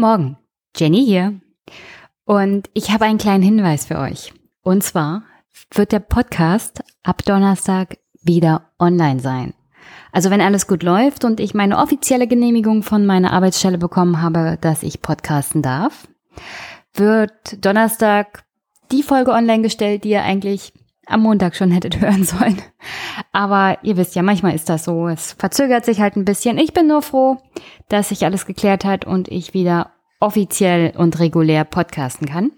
Morgen, Jenny hier. Und ich habe einen kleinen Hinweis für euch. Und zwar wird der Podcast ab Donnerstag wieder online sein. Also wenn alles gut läuft und ich meine offizielle Genehmigung von meiner Arbeitsstelle bekommen habe, dass ich podcasten darf, wird Donnerstag die Folge online gestellt, die ihr eigentlich am Montag schon hättet hören sollen. Aber ihr wisst ja, manchmal ist das so. Es verzögert sich halt ein bisschen. Ich bin nur froh, dass sich alles geklärt hat und ich wieder offiziell und regulär podcasten kann.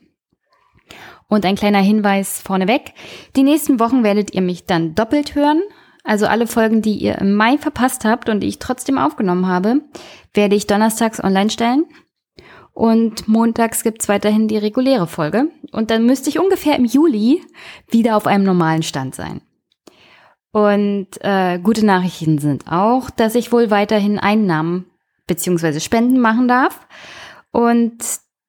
Und ein kleiner Hinweis vorneweg. Die nächsten Wochen werdet ihr mich dann doppelt hören. Also alle Folgen, die ihr im Mai verpasst habt und die ich trotzdem aufgenommen habe, werde ich donnerstags online stellen. Und montags gibt's weiterhin die reguläre Folge. Und dann müsste ich ungefähr im Juli wieder auf einem normalen Stand sein. Und äh, gute Nachrichten sind auch, dass ich wohl weiterhin Einnahmen beziehungsweise Spenden machen darf. Und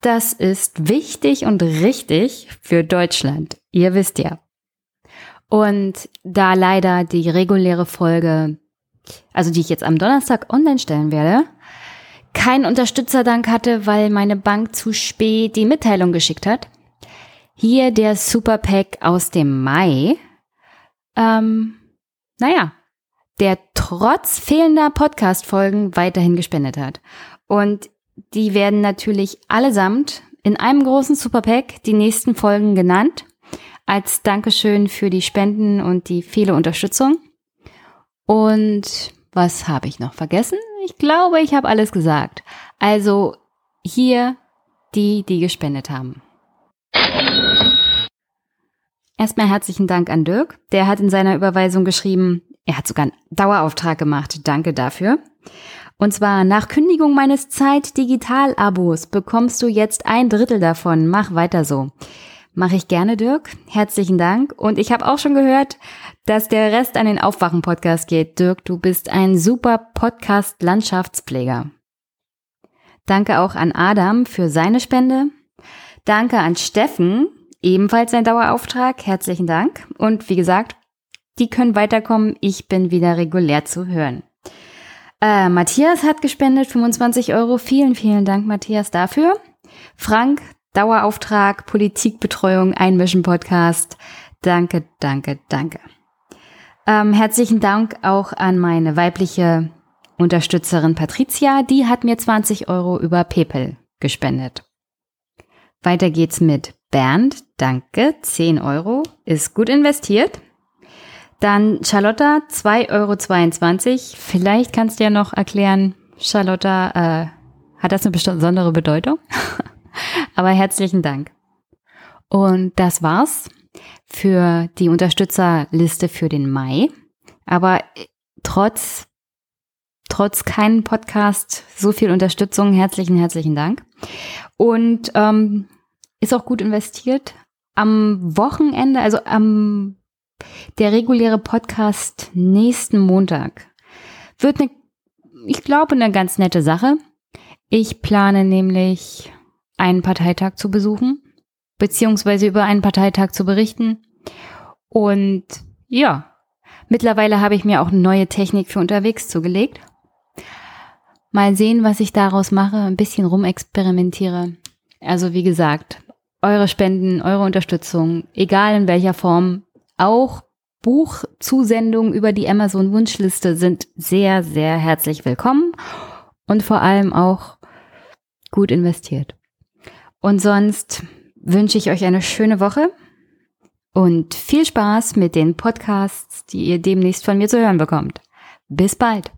das ist wichtig und richtig für Deutschland. Ihr wisst ja. Und da leider die reguläre Folge, also die ich jetzt am Donnerstag online stellen werde, keinen Unterstützerdank hatte, weil meine Bank zu spät die Mitteilung geschickt hat. Hier der Super Pack aus dem Mai. Ähm, naja, der trotz fehlender Podcast-Folgen weiterhin gespendet hat. Und die werden natürlich allesamt in einem großen Super Pack die nächsten Folgen genannt. Als Dankeschön für die Spenden und die viele Unterstützung. Und was habe ich noch vergessen? Ich glaube, ich habe alles gesagt. Also hier die, die gespendet haben. Erstmal herzlichen Dank an Dirk. Der hat in seiner Überweisung geschrieben, er hat sogar einen Dauerauftrag gemacht. Danke dafür. Und zwar nach Kündigung meines Zeit-Digital-Abos bekommst du jetzt ein Drittel davon. Mach weiter so. Mache ich gerne, Dirk. Herzlichen Dank. Und ich habe auch schon gehört, dass der Rest an den Aufwachen-Podcast geht. Dirk, du bist ein super Podcast-Landschaftspfleger. Danke auch an Adam für seine Spende. Danke an Steffen, ebenfalls ein Dauerauftrag. Herzlichen Dank. Und wie gesagt, die können weiterkommen. Ich bin wieder regulär zu hören. Äh, Matthias hat gespendet 25 Euro. Vielen, vielen Dank, Matthias, dafür. Frank, Dauerauftrag, Politikbetreuung, Einmischen-Podcast. Danke, danke, danke. Ähm, herzlichen Dank auch an meine weibliche Unterstützerin Patricia. Die hat mir 20 Euro über PayPal gespendet. Weiter geht's mit Bernd. Danke, 10 Euro. Ist gut investiert. Dann Charlotta, 2,22 Euro. Vielleicht kannst du ja noch erklären, Charlotta, äh, hat das eine besondere Bedeutung? Aber herzlichen Dank. Und das war's für die Unterstützerliste für den Mai. Aber trotz, trotz keinen Podcast, so viel Unterstützung, herzlichen, herzlichen Dank. Und ähm, ist auch gut investiert. Am Wochenende, also am der reguläre Podcast nächsten Montag wird eine, ich glaube, eine ganz nette Sache. Ich plane nämlich einen Parteitag zu besuchen, beziehungsweise über einen Parteitag zu berichten. Und ja, mittlerweile habe ich mir auch eine neue Technik für unterwegs zugelegt. Mal sehen, was ich daraus mache, ein bisschen rumexperimentiere. Also wie gesagt, eure Spenden, eure Unterstützung, egal in welcher Form, auch Buchzusendungen über die Amazon Wunschliste sind sehr, sehr herzlich willkommen und vor allem auch gut investiert. Und sonst wünsche ich euch eine schöne Woche und viel Spaß mit den Podcasts, die ihr demnächst von mir zu hören bekommt. Bis bald.